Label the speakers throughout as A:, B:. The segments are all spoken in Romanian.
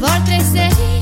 A: Vor trei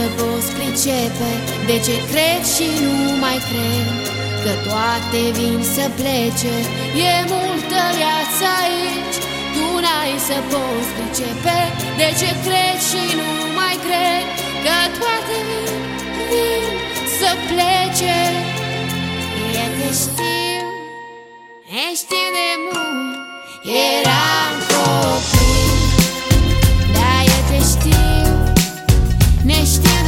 A: să poți pricepe. De ce cred și nu mai cred? Că toate vin să plece. E multă viață aici. Tu n-ai să poți pricepe. De ce cred și nu mai cred? Că toate vin, să plece. E că știu, e de mult. Eram güneşti